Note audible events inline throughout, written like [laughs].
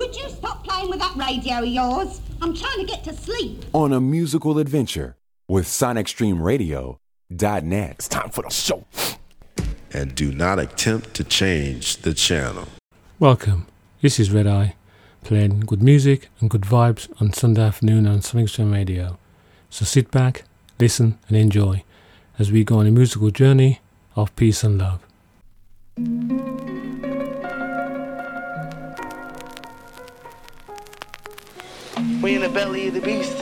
Would you stop playing with that radio of yours? I'm trying to get to sleep. On a musical adventure with SonicStreamRadio.net. It's time for the show. And do not attempt to change the channel. Welcome. This is Red Eye, playing good music and good vibes on Sunday afternoon on Sonic Stream Radio. So sit back, listen, and enjoy as we go on a musical journey of peace and love. We in the belly of the beast.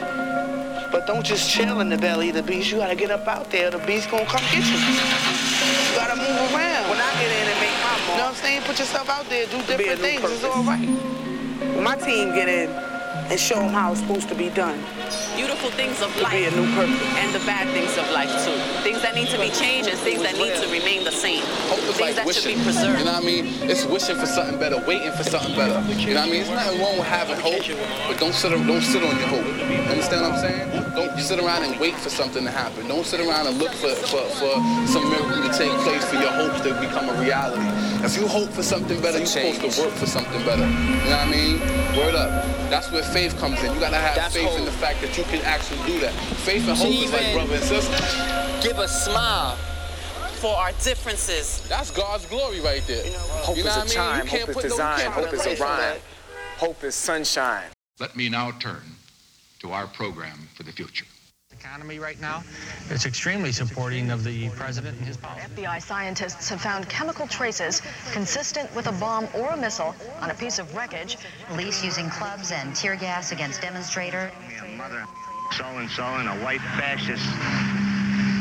But don't just chill in the belly of the beast. You gotta get up out there. The beast gonna come get you. You gotta move around. When I get in and make my move. You know what I'm saying? Put yourself out there. Do different things. It's all right. When my team get in and show them how it's supposed to be done. Beautiful things of life be a new purpose. and the bad things of life too. Things that need to be changed and things that need to remain the same. Hope is Things like that should wishing. be preserved. You know what I mean? It's wishing for something better, waiting for something better. You know what I mean? It's nothing wrong with having hope, but don't sit don't sit on your hope. Understand what I'm saying? Don't sit around and wait for something to happen. Don't sit around and look for, for, for some miracle to take place for your hopes to become a reality. If you hope for something better, you're supposed to work for something better. You know what I mean? Word up. That's where faith comes in. You gotta have That's faith in the fact that you can actually do that. Faith and hope is like brother and sister. Give a smile. For our differences. That's God's glory right there. Hope You know is a what mean? chime, hope is put no- you design, hope is a rhyme. Hope is sunshine. Let me now turn to our program for the future. economy right now. It's extremely supporting of the president and his policy. FBI scientists have found chemical traces consistent with a bomb or a missile on a piece of wreckage. Police using clubs and tear gas against demonstrators. Mother so and so and a white fascist.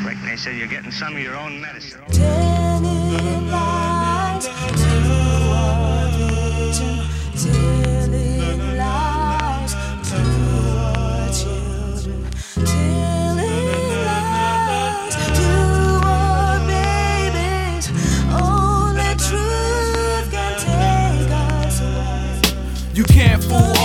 Like they said, you're getting some of your own medicine. You can't fool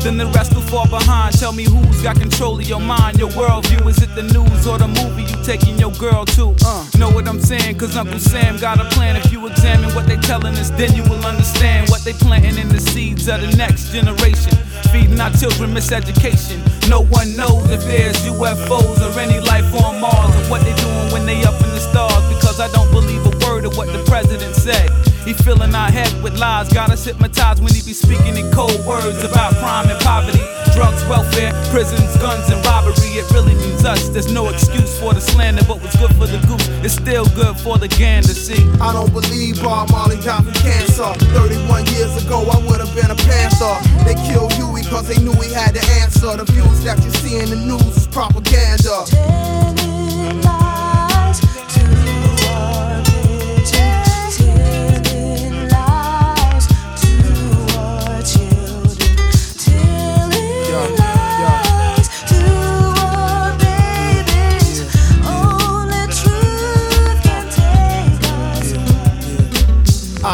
then the rest will fall behind. Tell me who's got control of your mind, your worldview. Is it the news or the movie you taking your girl to? Uh, know what I'm saying? Cause Uncle Sam got a plan. If you examine what they telling us, then you will understand what they planting in the seeds of the next generation. Feeding our children miseducation. No one knows if there's UFOs or any life on Mars or what they doing when they up in the stars. Because I don't believe a word of what the president said. He filling our head with lies, got us hypnotized when he be speaking in cold words about crime and poverty, drugs, welfare, prisons, guns, and robbery. It really means us. There's no excuse for the slander, but what's good for the goose is still good for the gander. See, I don't believe Bob Marley died from cancer. 31 years ago, I would have been a panther. They killed Huey cause they knew he had the answer. The views that you see in the news is propaganda.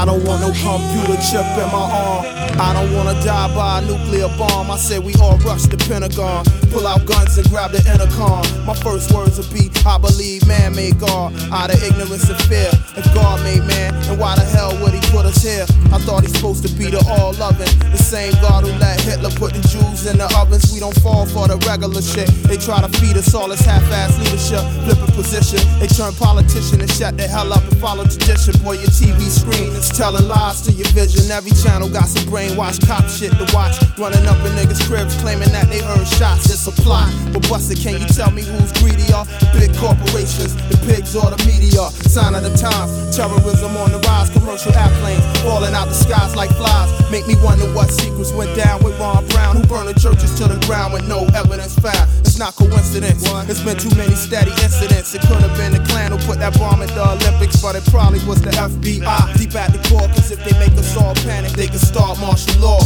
I don't want no computer chip in my arm. I don't wanna die by a nuclear bomb. I said we all rush the Pentagon, pull out guns and grab the intercom. My first words would be, I believe man made God out of ignorance and fear. If God made man, then why the hell would he put us here? I thought he's supposed to be the all loving, the same God who let Hitler put the Jews in the ovens. We don't fall for the regular shit. They try to feed us all this half-ass leadership, flipping position. They turn politician and shut the hell up and follow tradition. Boy, your TV screen is telling lies to your vision. Every channel got some brainwash cop shit to watch. Running up in niggas' cribs claiming that they heard shots. It's a plot. But Buster, can you tell me who's greedier? The big corporations, the pigs or the media? Sign of the times. Terrorism on the rise. Commercial airplanes falling out the skies like flies. Make me wonder what secrets went down with Ron Brown, who burned the churches to the ground with no evidence found. It's not coincidence. It's been too many steady incidents. It could have been the Klan who put that bomb at the Olympics, but it probably was the FBI. Deep at the core, cause if they make us all panic, they can start martial law.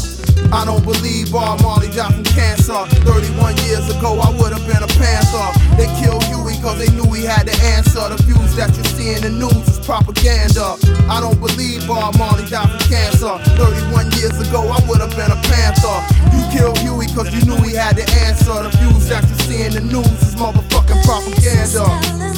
I don't believe Bob Marley died from cancer. 31 years ago, I would have been a panther. They killed Huey cause they knew he had the answer. The views that you see in the news is propaganda. I don't believe Bob Marley died from cancer. 31 years ago, I would have been a panther. You killed Huey cause you knew he had the answer. The views that you see in the news is motherfucking propaganda.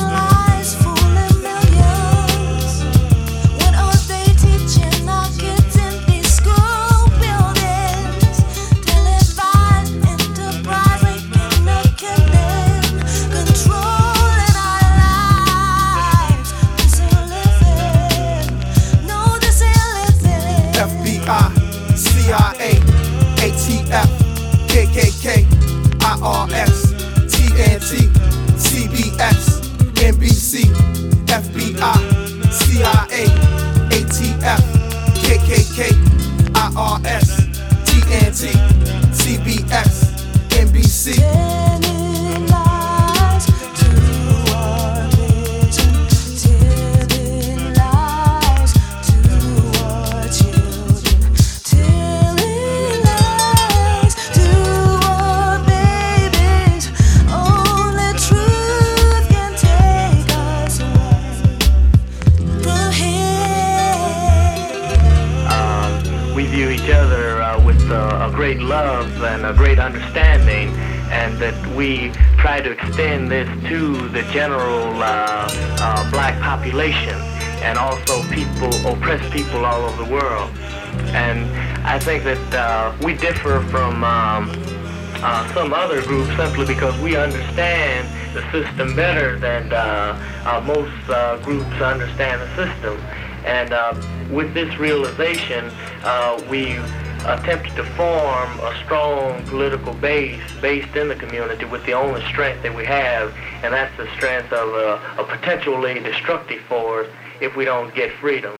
TNT, CBS, NBC. And that we try to extend this to the general uh, uh, black population and also people, oppressed people all over the world. And I think that uh, we differ from um, uh, some other groups simply because we understand the system better than uh, uh, most groups understand the system. And with this realization, we attempted to form a strong political base based in the community with the only strength that we have, and that's the strength of a, a potentially destructive force if we don't get freedom.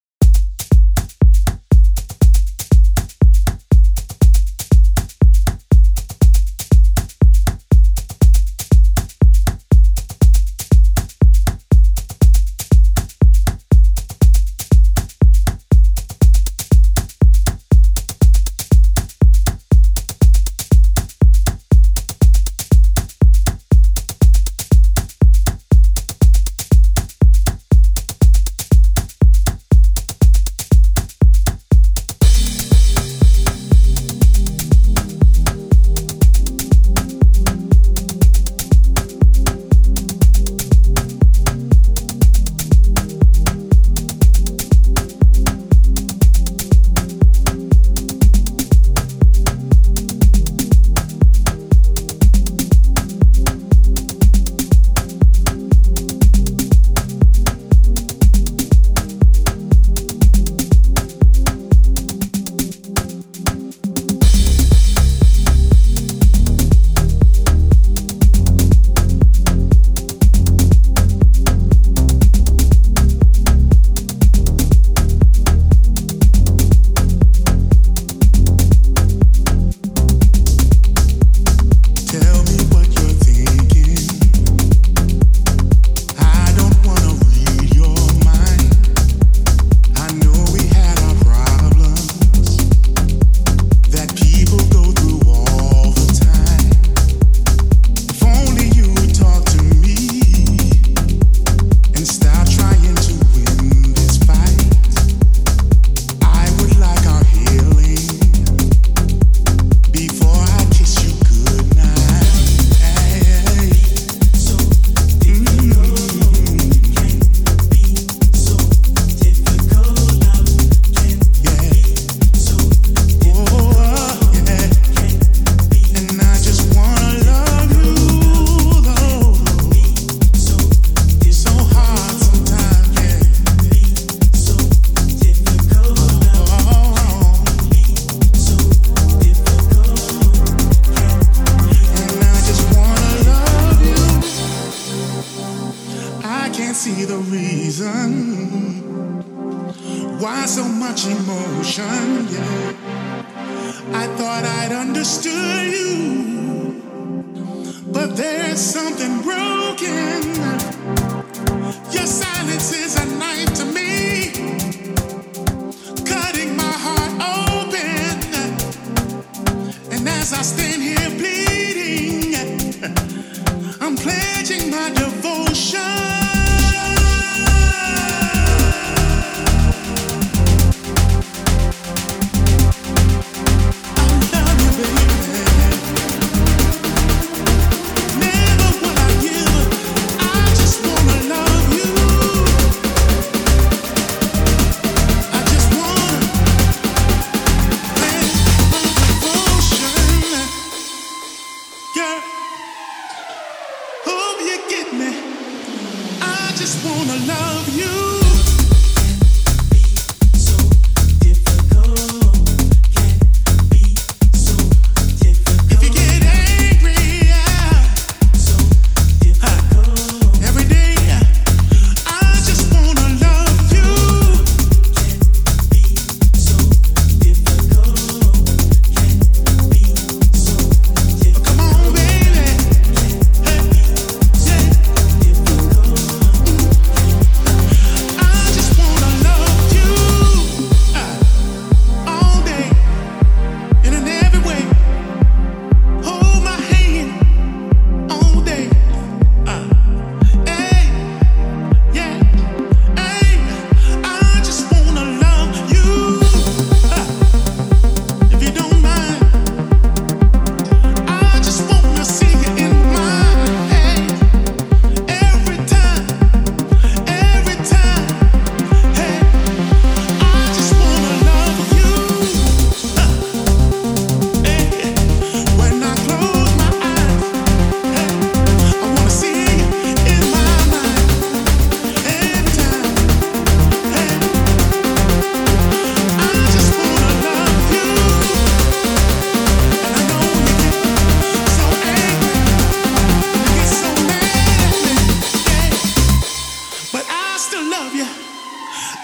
you.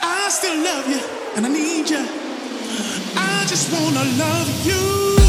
I still love you, and I need you. I just wanna love you.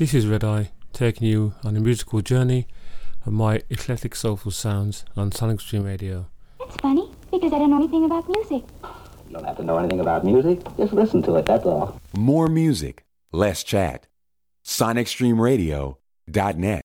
This is Red Eye taking you on a musical journey of my eclectic soulful sounds on Sonic Stream Radio. It's funny, because I don't know anything about music. You don't have to know anything about music. Just listen to it, that's all. More music, less chat. SonicStreamRadio.net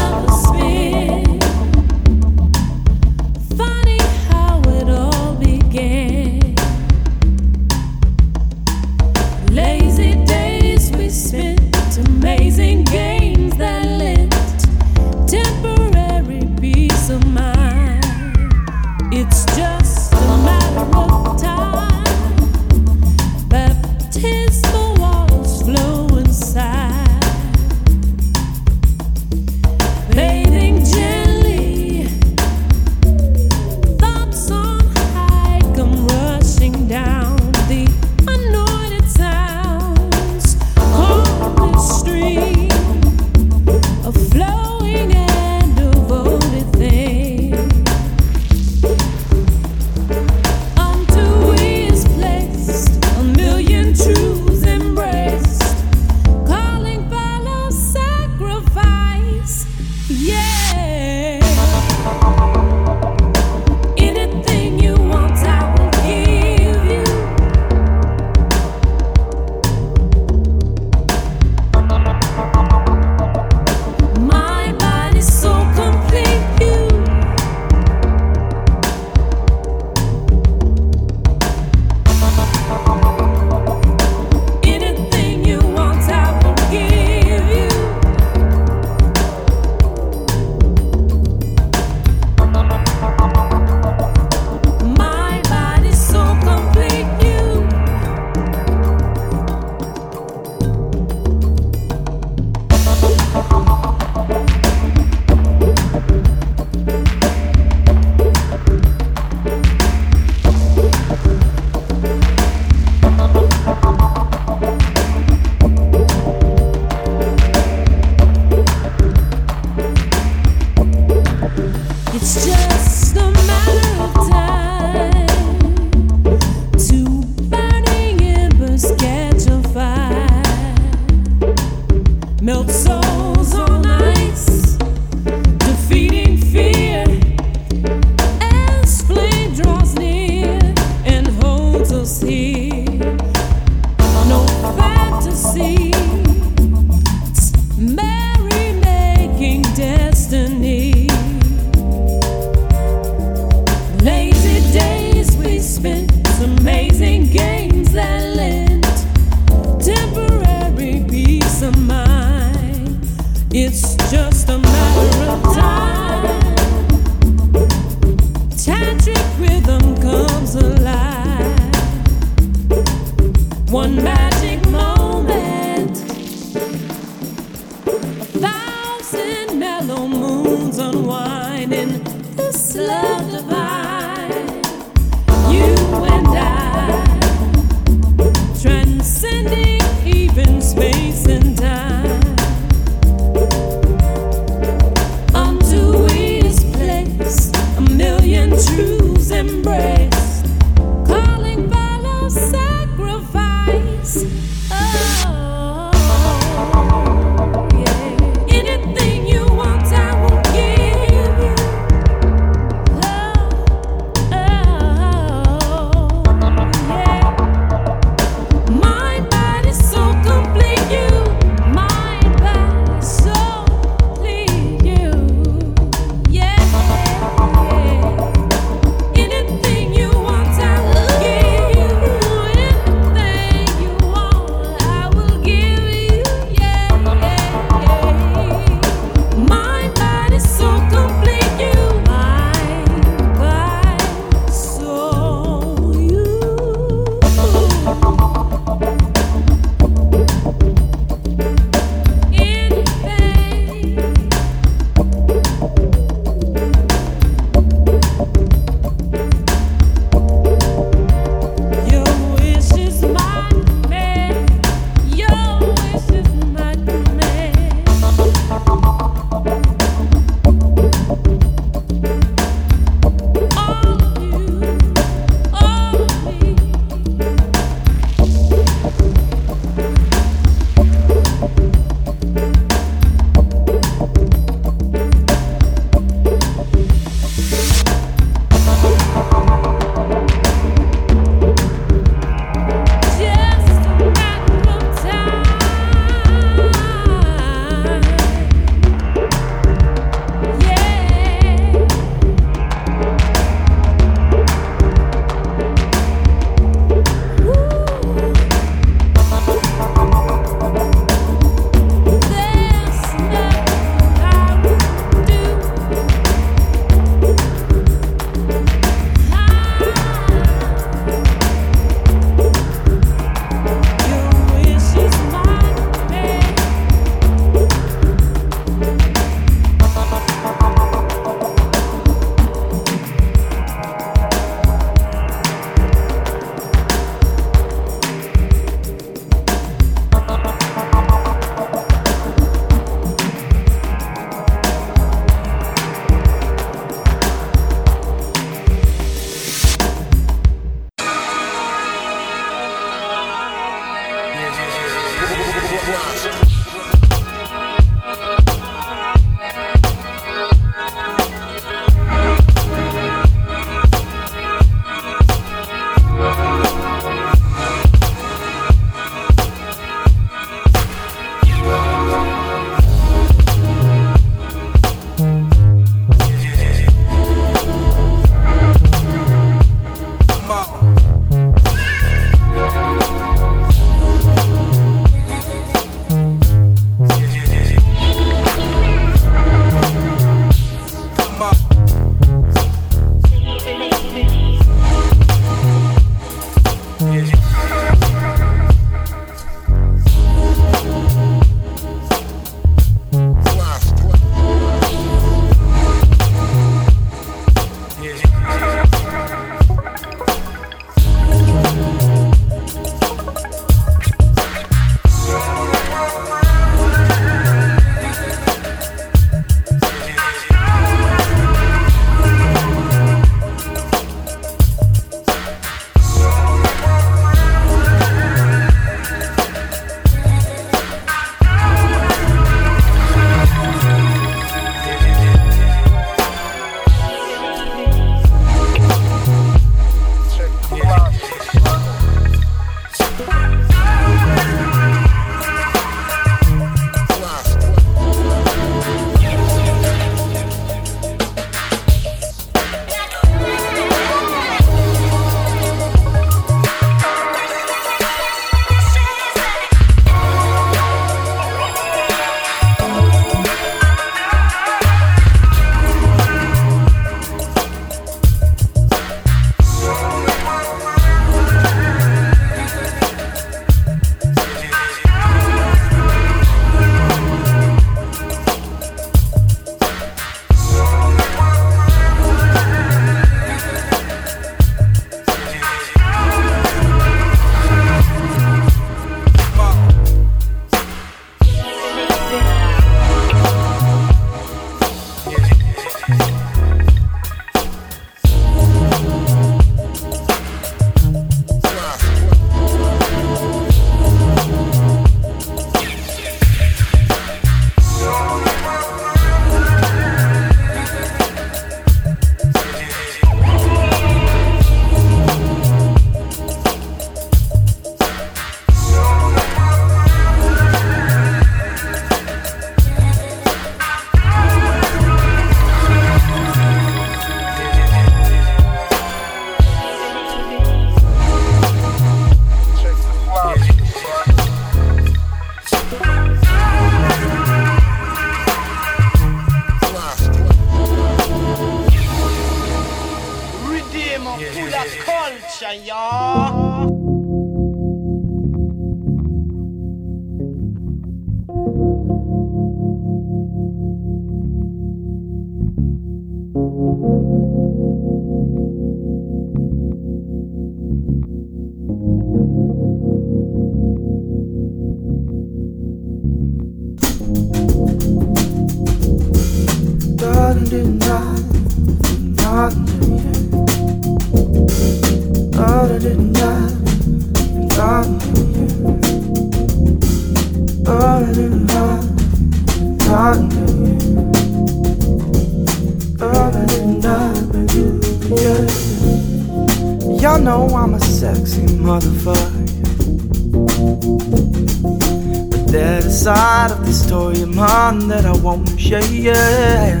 side of the story of mine that I won't share. Yeah.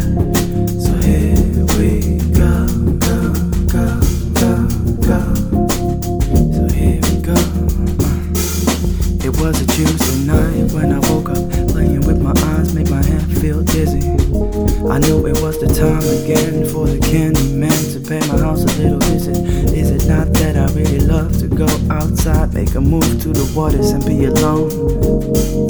So here we go, go, go, go, go. So here we go. Uh. It was a Tuesday night when I woke up, playing with my eyes, make my head feel dizzy. I knew it was the time again for the candy man to pay my house a little visit. Is it not that I really love to go outside, make a move to the waters and be alone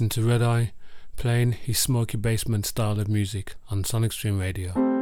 listen to Red Eye playing his smoky basement style of music on Sonic Stream Radio.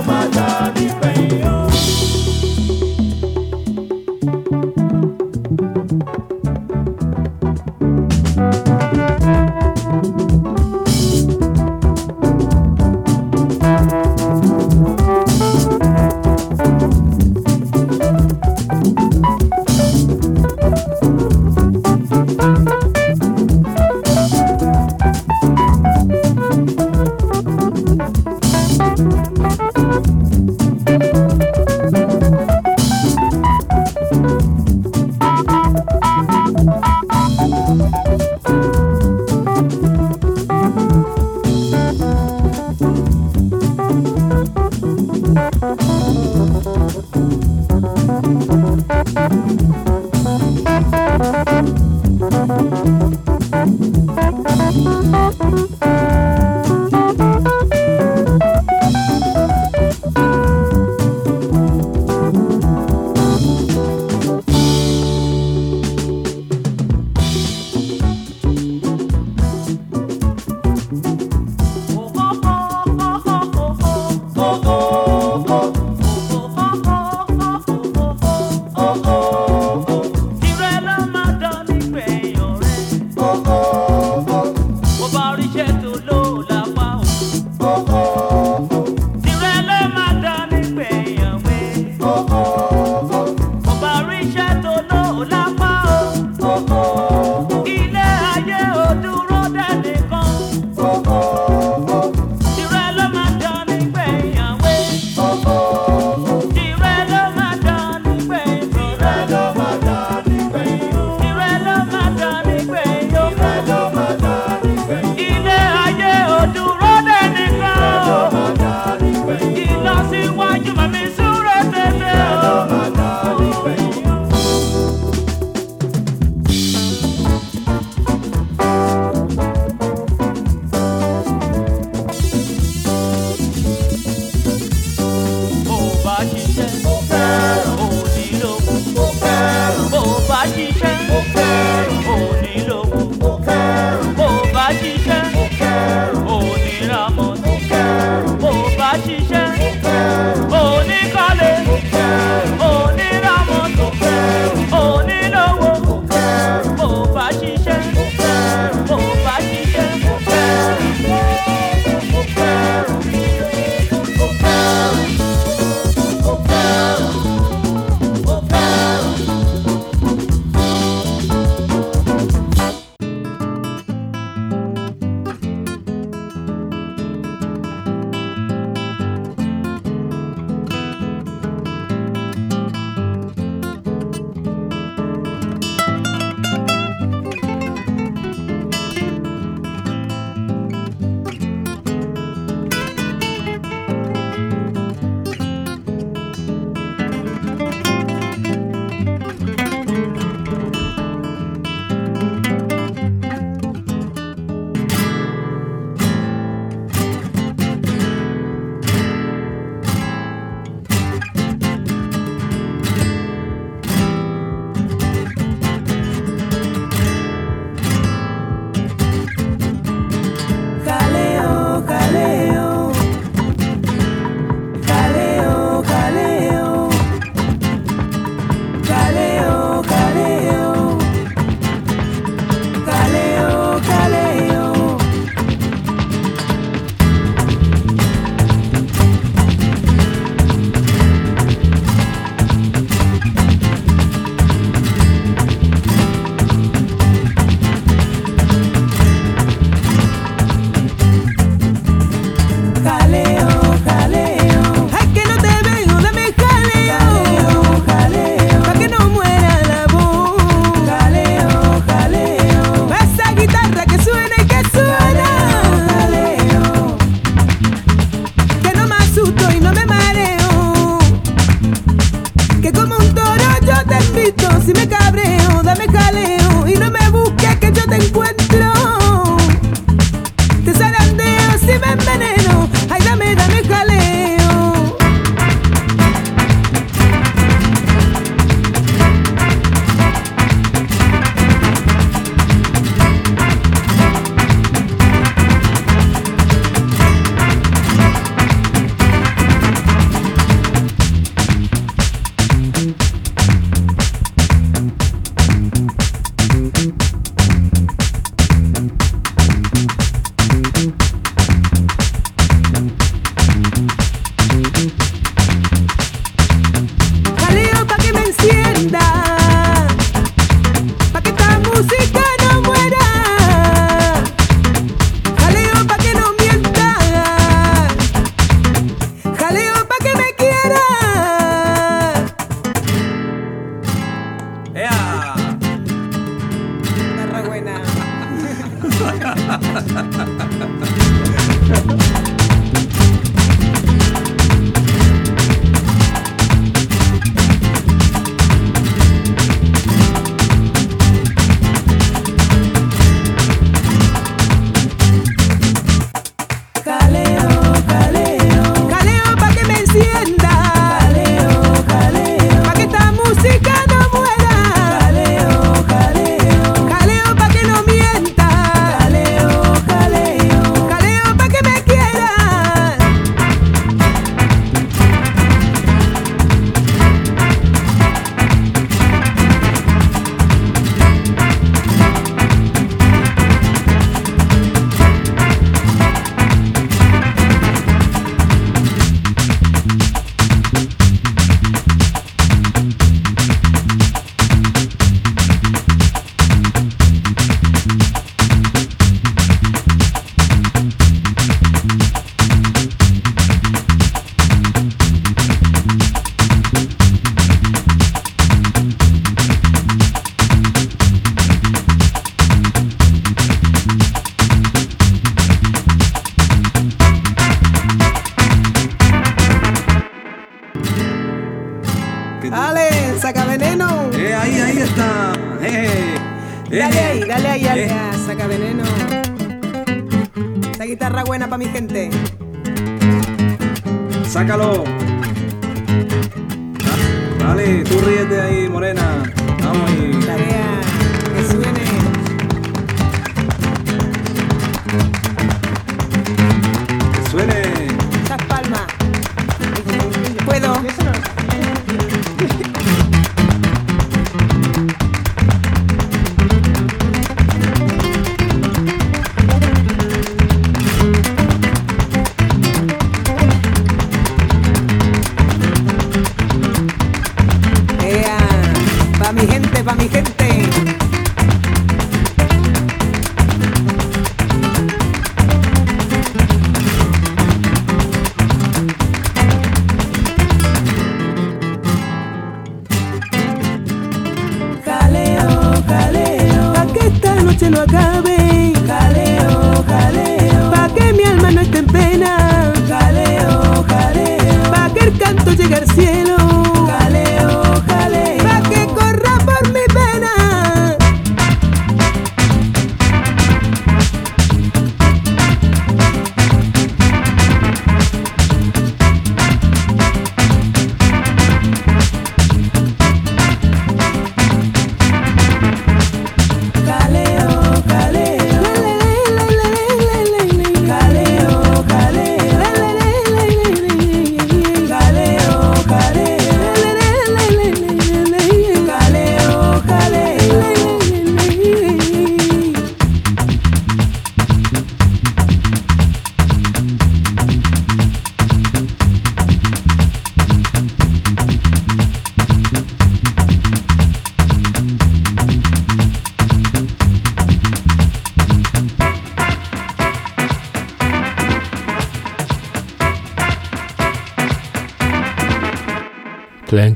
Ìrẹ́ ló máa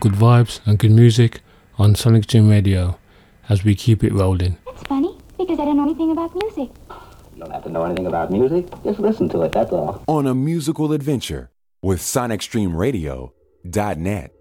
good vibes and good music on Sonic Stream Radio as we keep it rolling. It's funny because I don't know anything about music. You don't have to know anything about music. Just listen to it, that's all. On a musical adventure with SonicStreamRadio.net.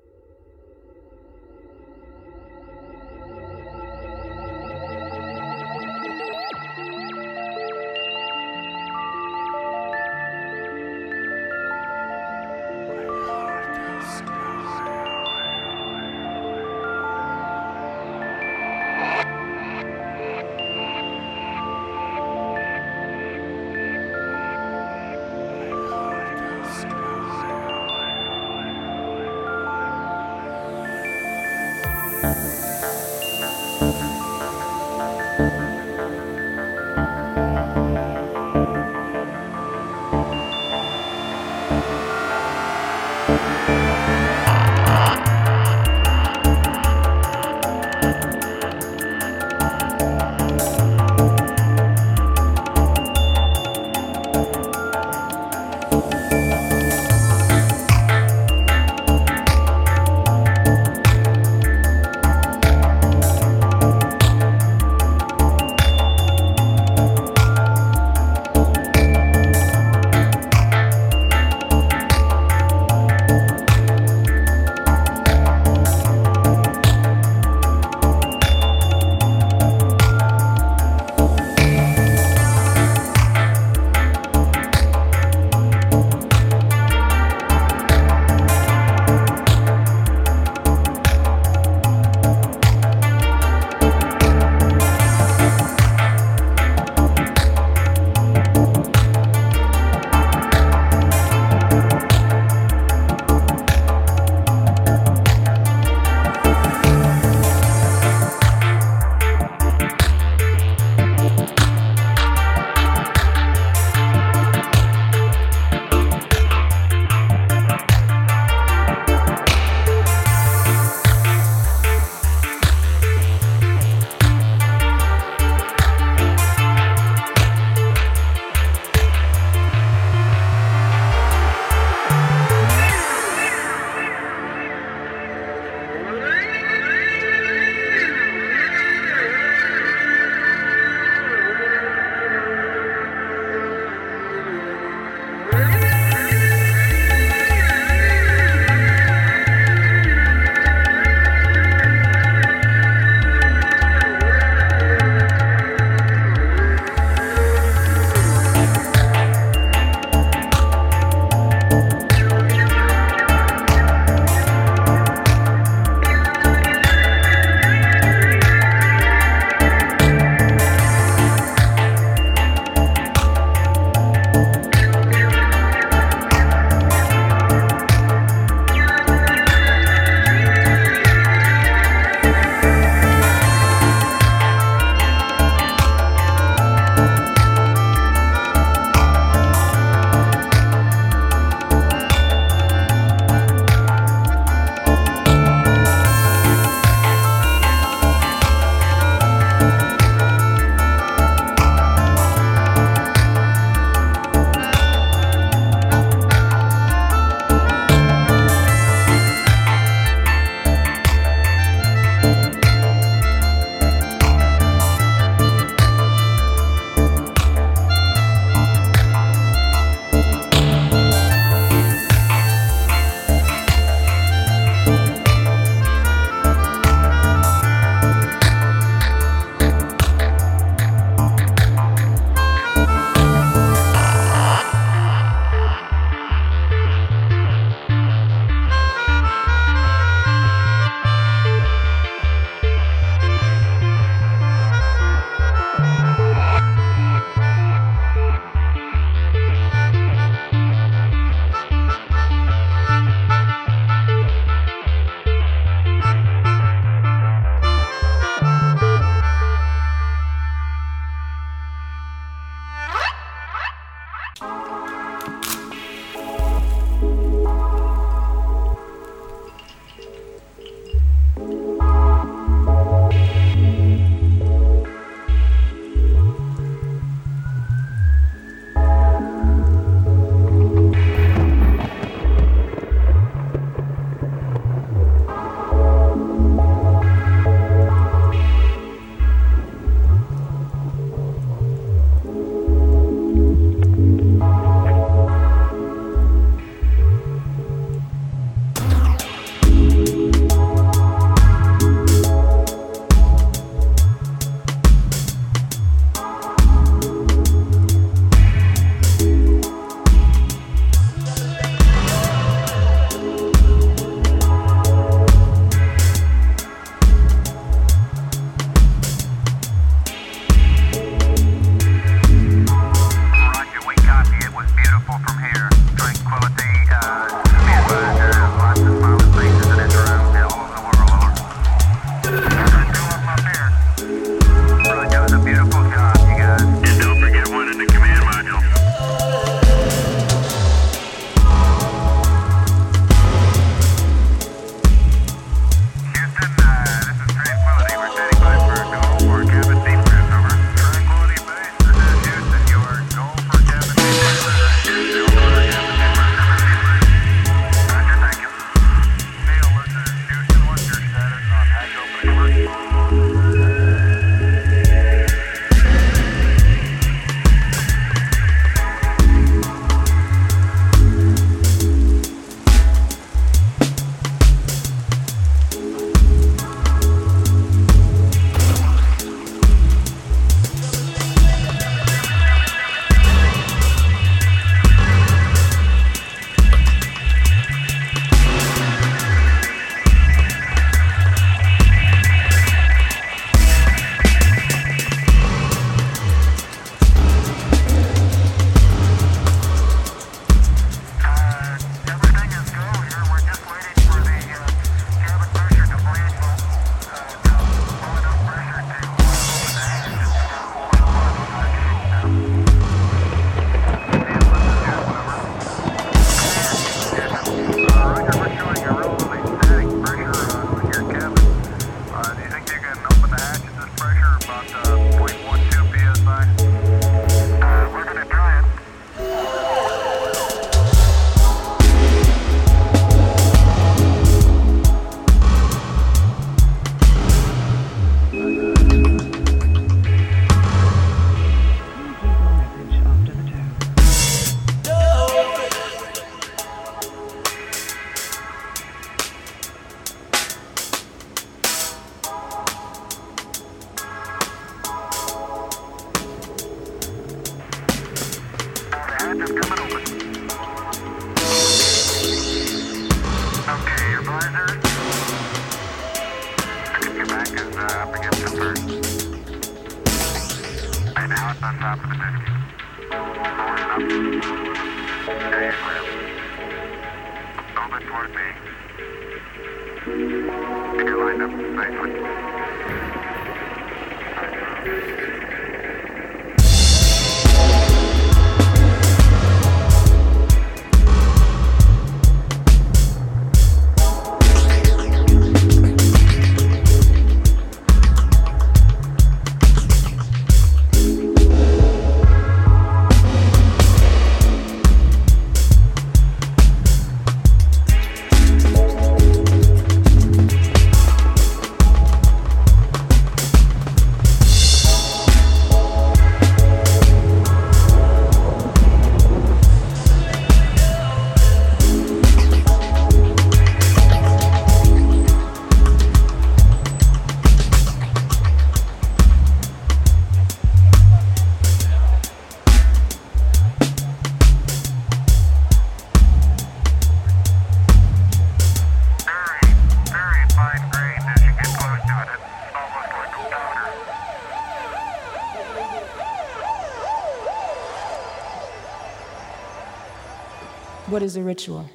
What is a ritual?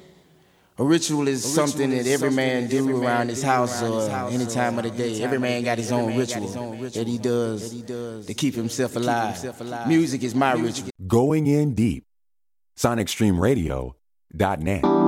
A ritual is something that every man do around his uh, house or any uh, time of the day. Every man got his own ritual that he does to keep himself alive. Music is my ritual. Going in deep. SonicStreamRadio.net.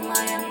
lumayan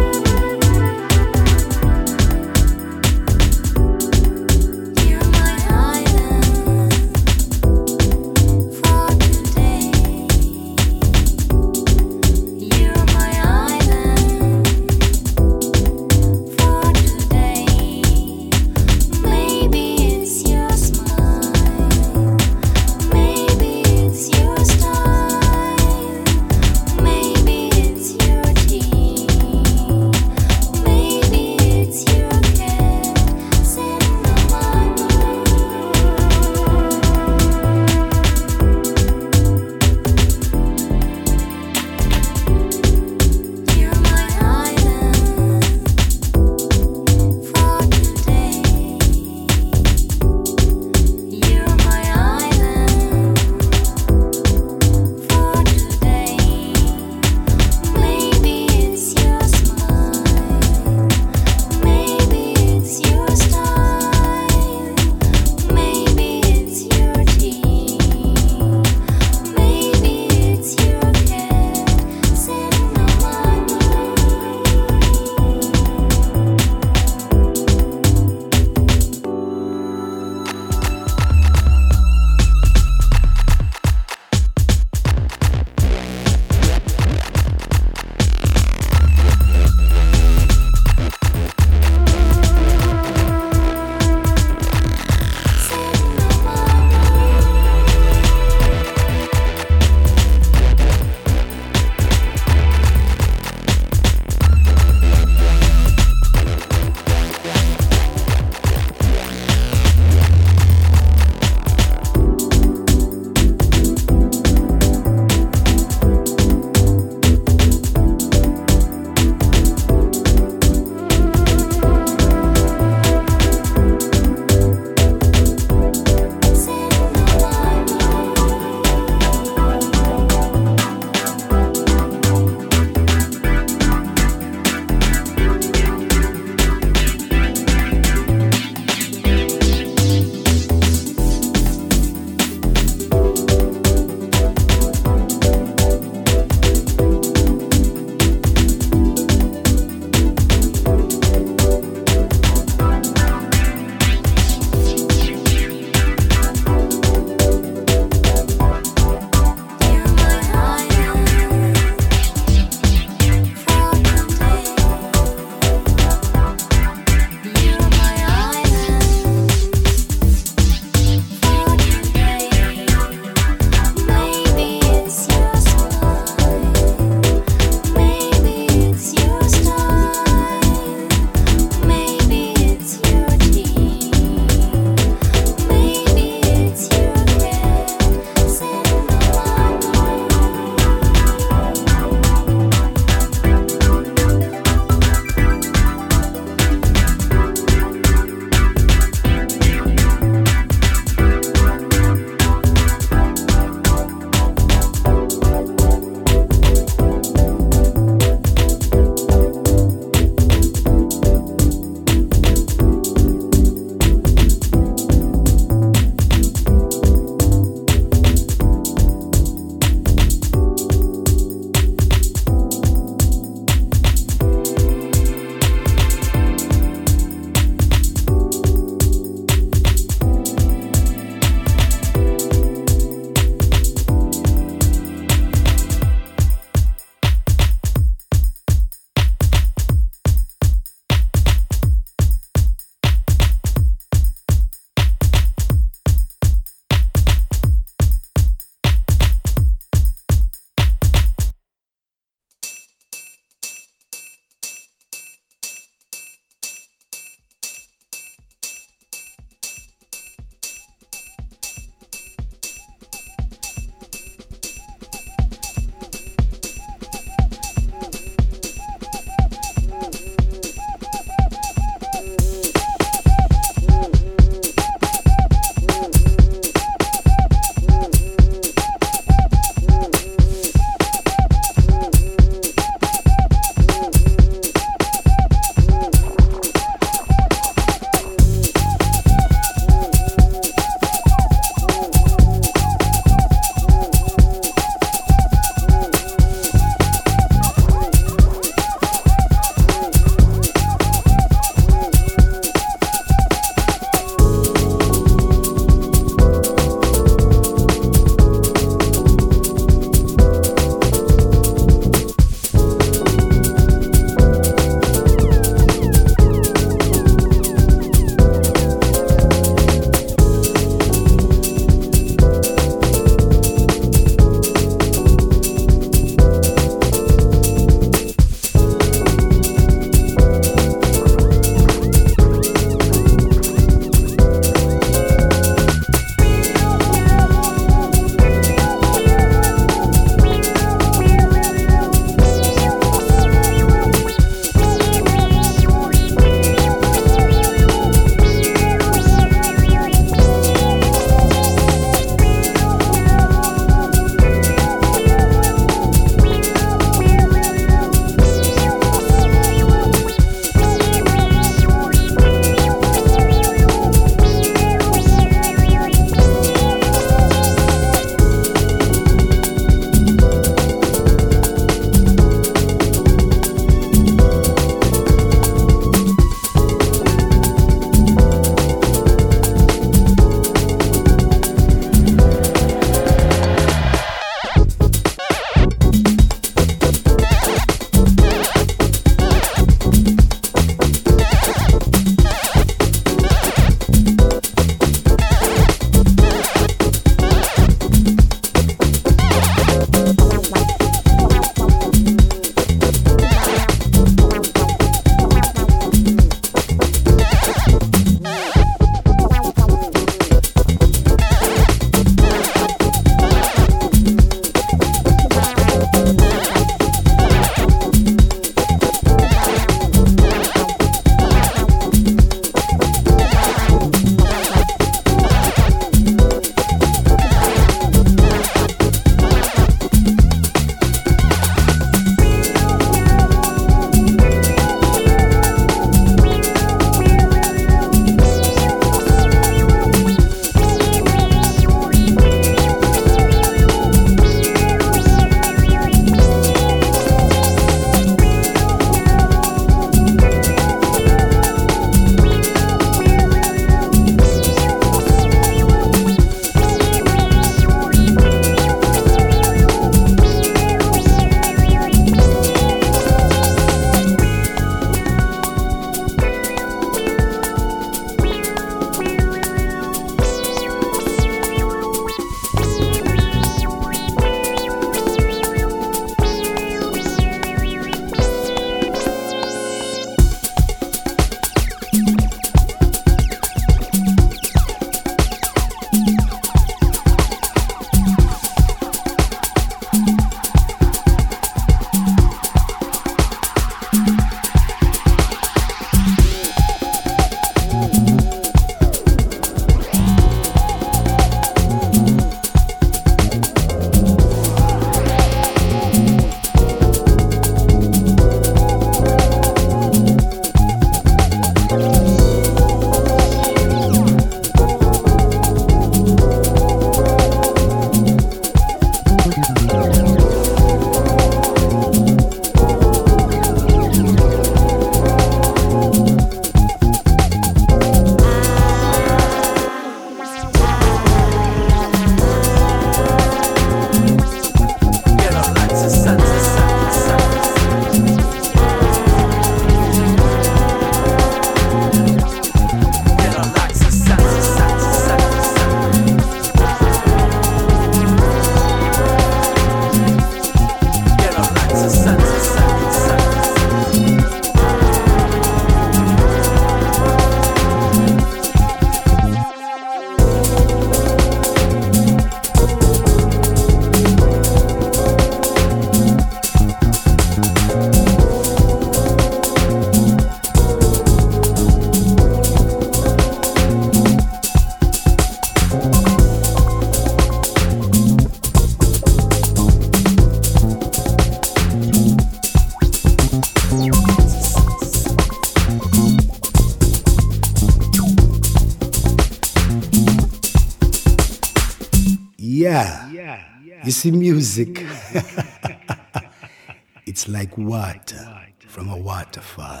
[laughs] it's like water from a waterfall.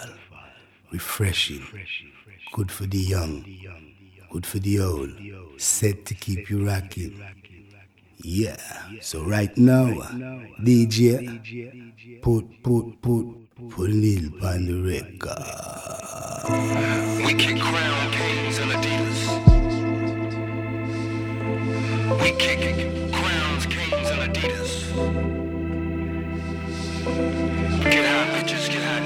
Refreshing. Good for the young. Good for the old. Set to keep you rocking. Yeah. So right now, uh, DJ, put, put, put, put Lil on the record. We kick crown kings and Adidas. We kick and Adidas. Get high, bitches, get high,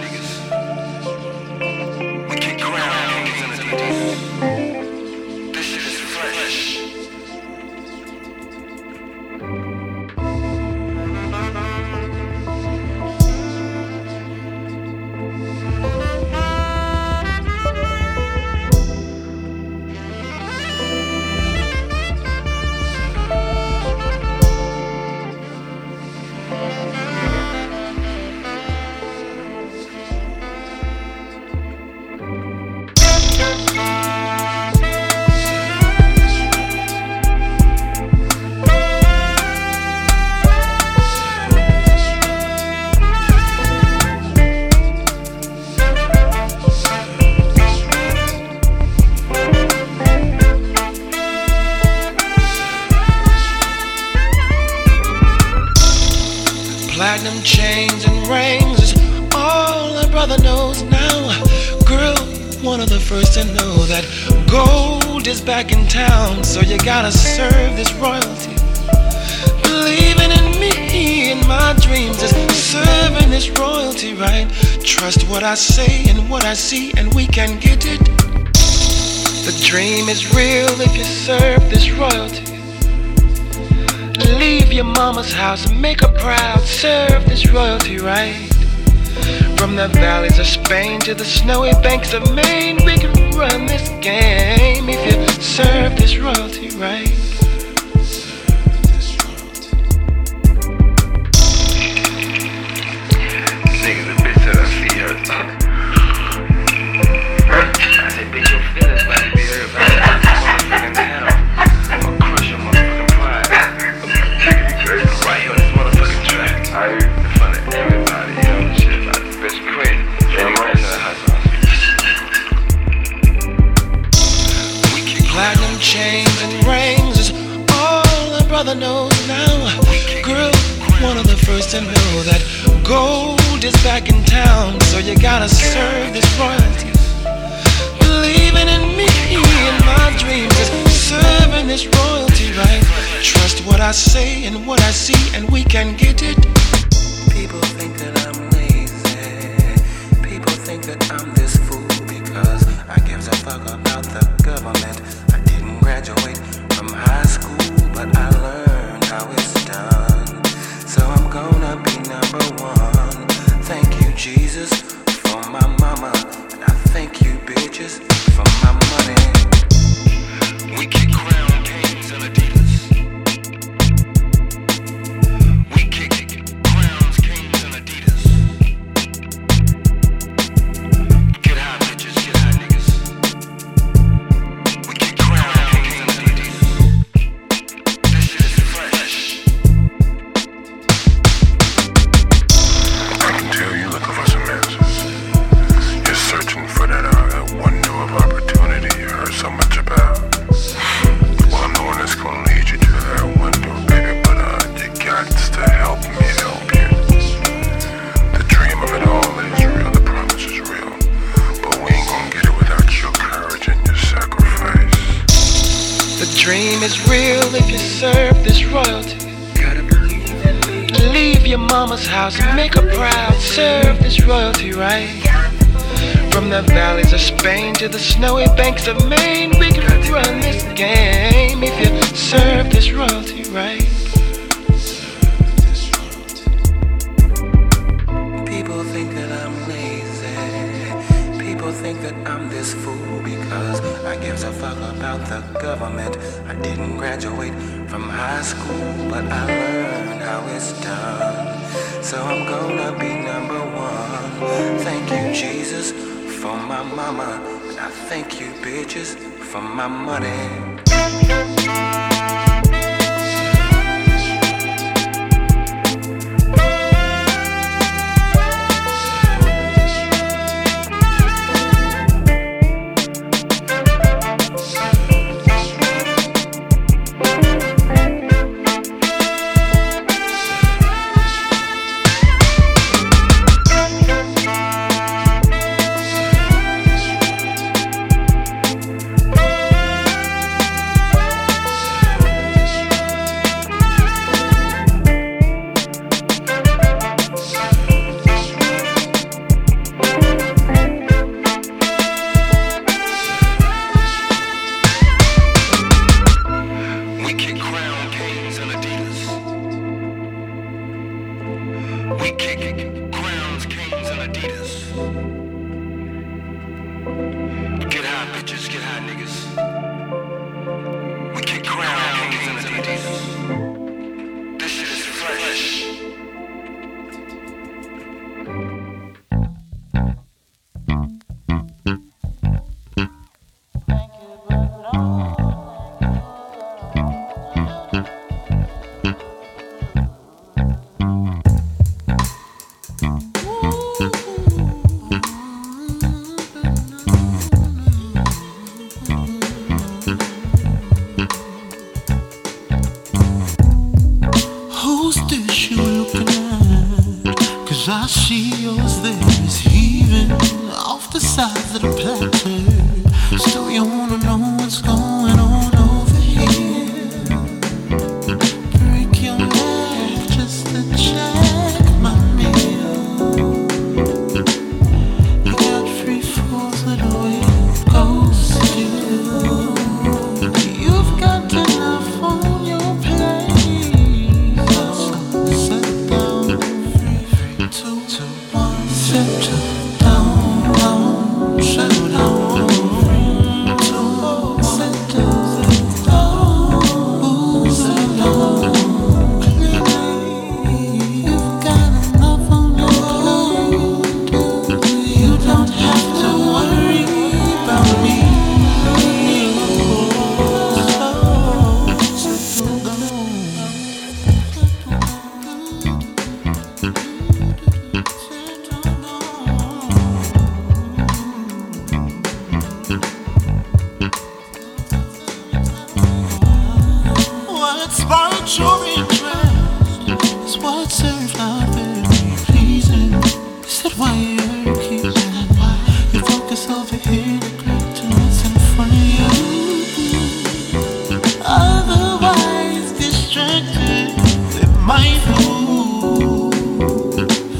gotta serve this royalty. Believing in me and my dreams is serving this royalty right. Trust what I say and what I see, and we can get it. The dream is real if you serve this royalty. Leave your mama's house and make her proud. Serve this royalty right. From the valleys of Spain to the snowy banks of Maine, we can run this game if you serve this royalty right. Dream is real if you serve this royalty. Leave your mama's house and make her proud. Serve this royalty right. From the valleys of Spain to the snowy banks of Maine, we can run this game if you serve this royalty right. People think that I'm lazy. People think that I'm this fool because I gives a fuck about the government. Didn't graduate from high school, but I learned how it's done. So I'm gonna be number one. Thank you, Jesus, for my mama. And I thank you, bitches, for my money.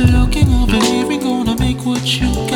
Looking over here ain't gonna make what you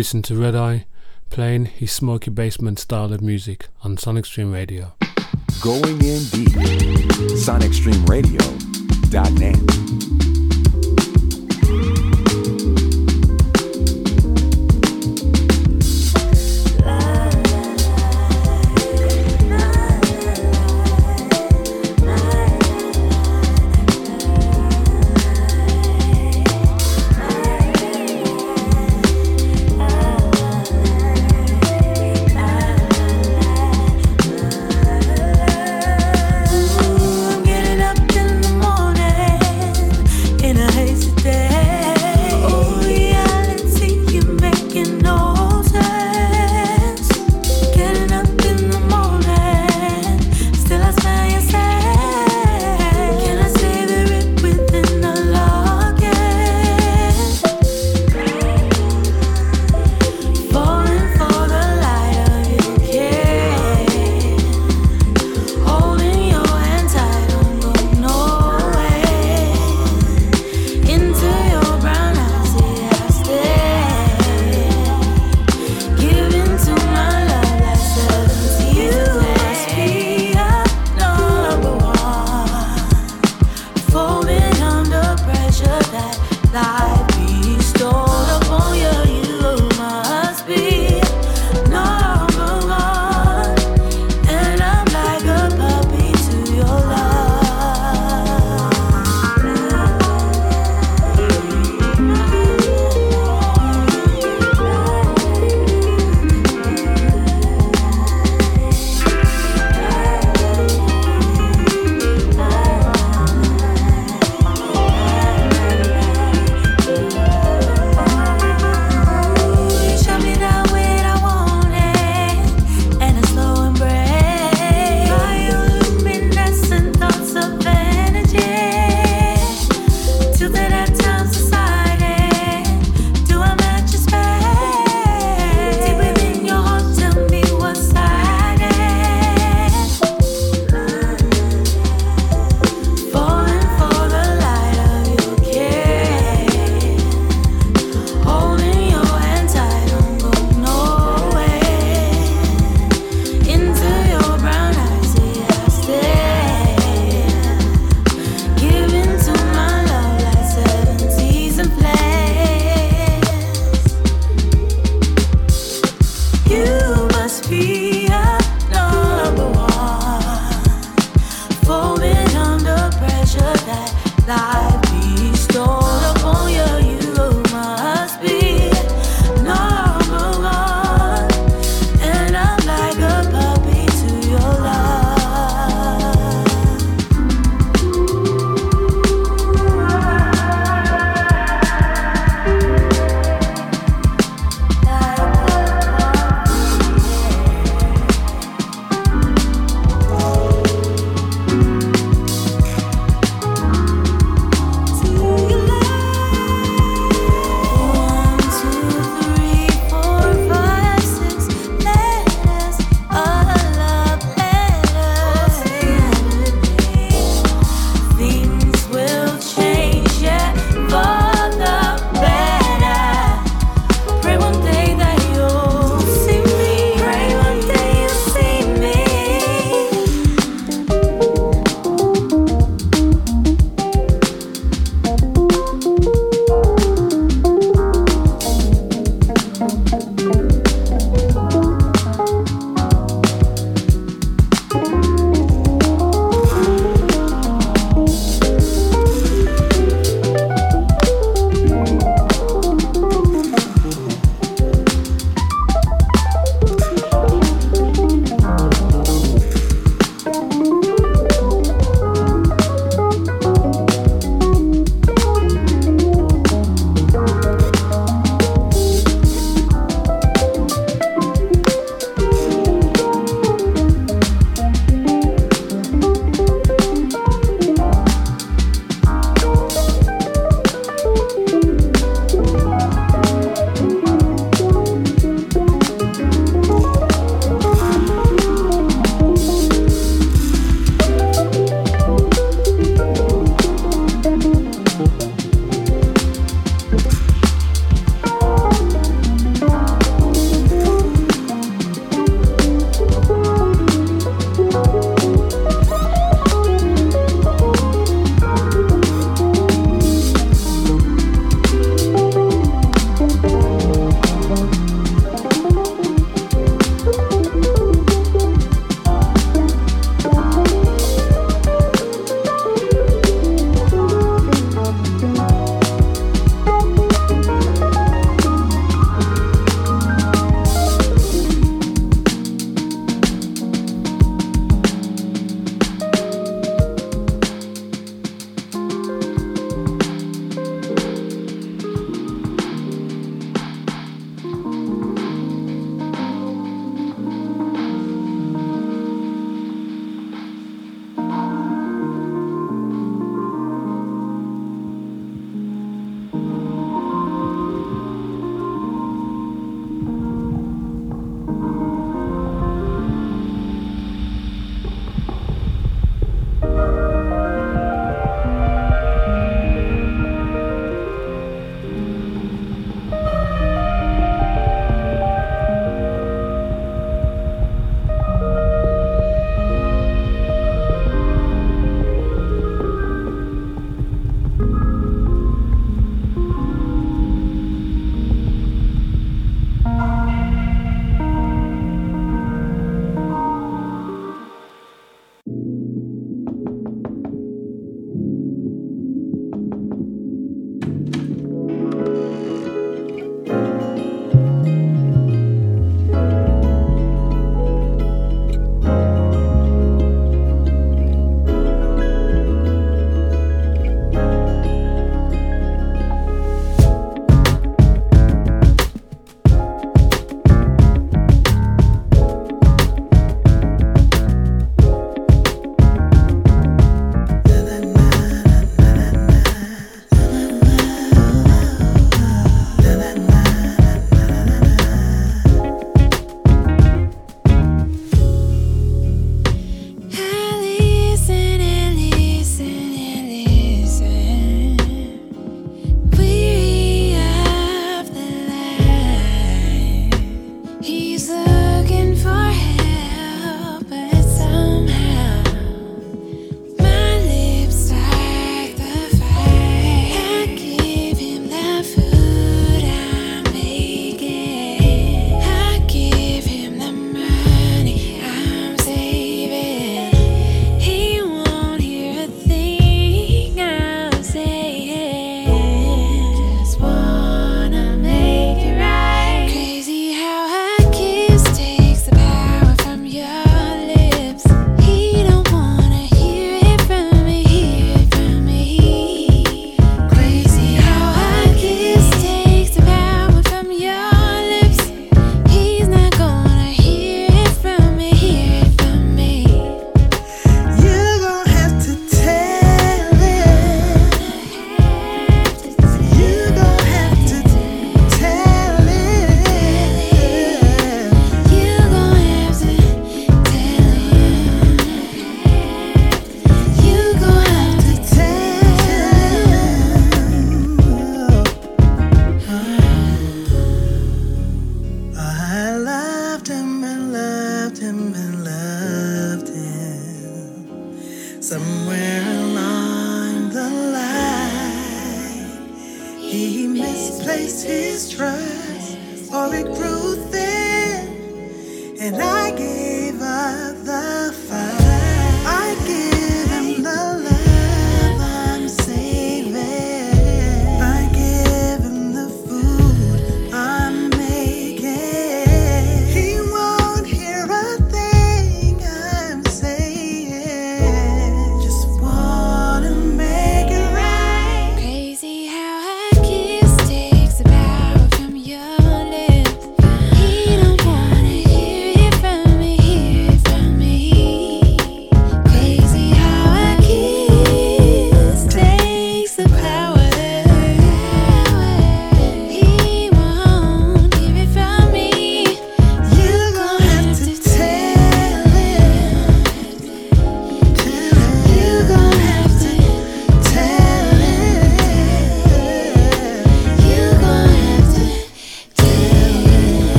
listen to Red Eye playing his smoky basement style of music on Sonic Stream Radio. Going in deep. SonicStreamRadio.net.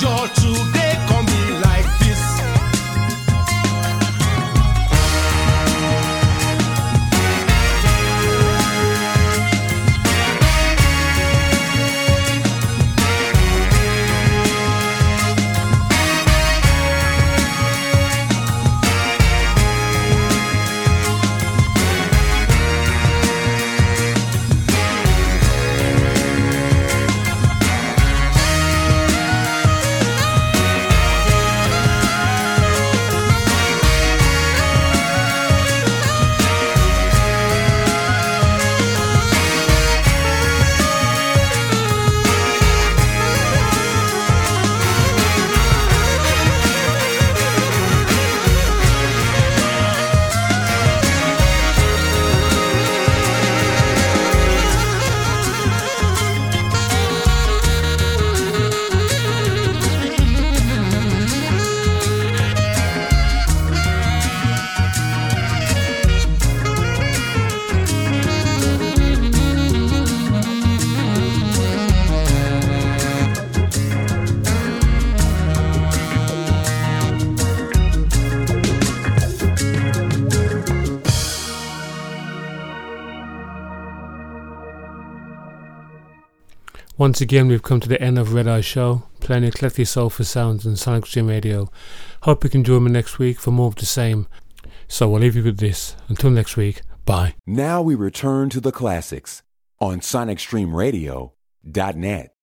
you're too good. Once again, we've come to the end of Red Eye Show, playing eclectic soulful sounds on Sonic Stream Radio. Hope you can join me next week for more of the same. So I'll leave you with this. Until next week, bye. Now we return to the classics on SonicStreamRadio.net.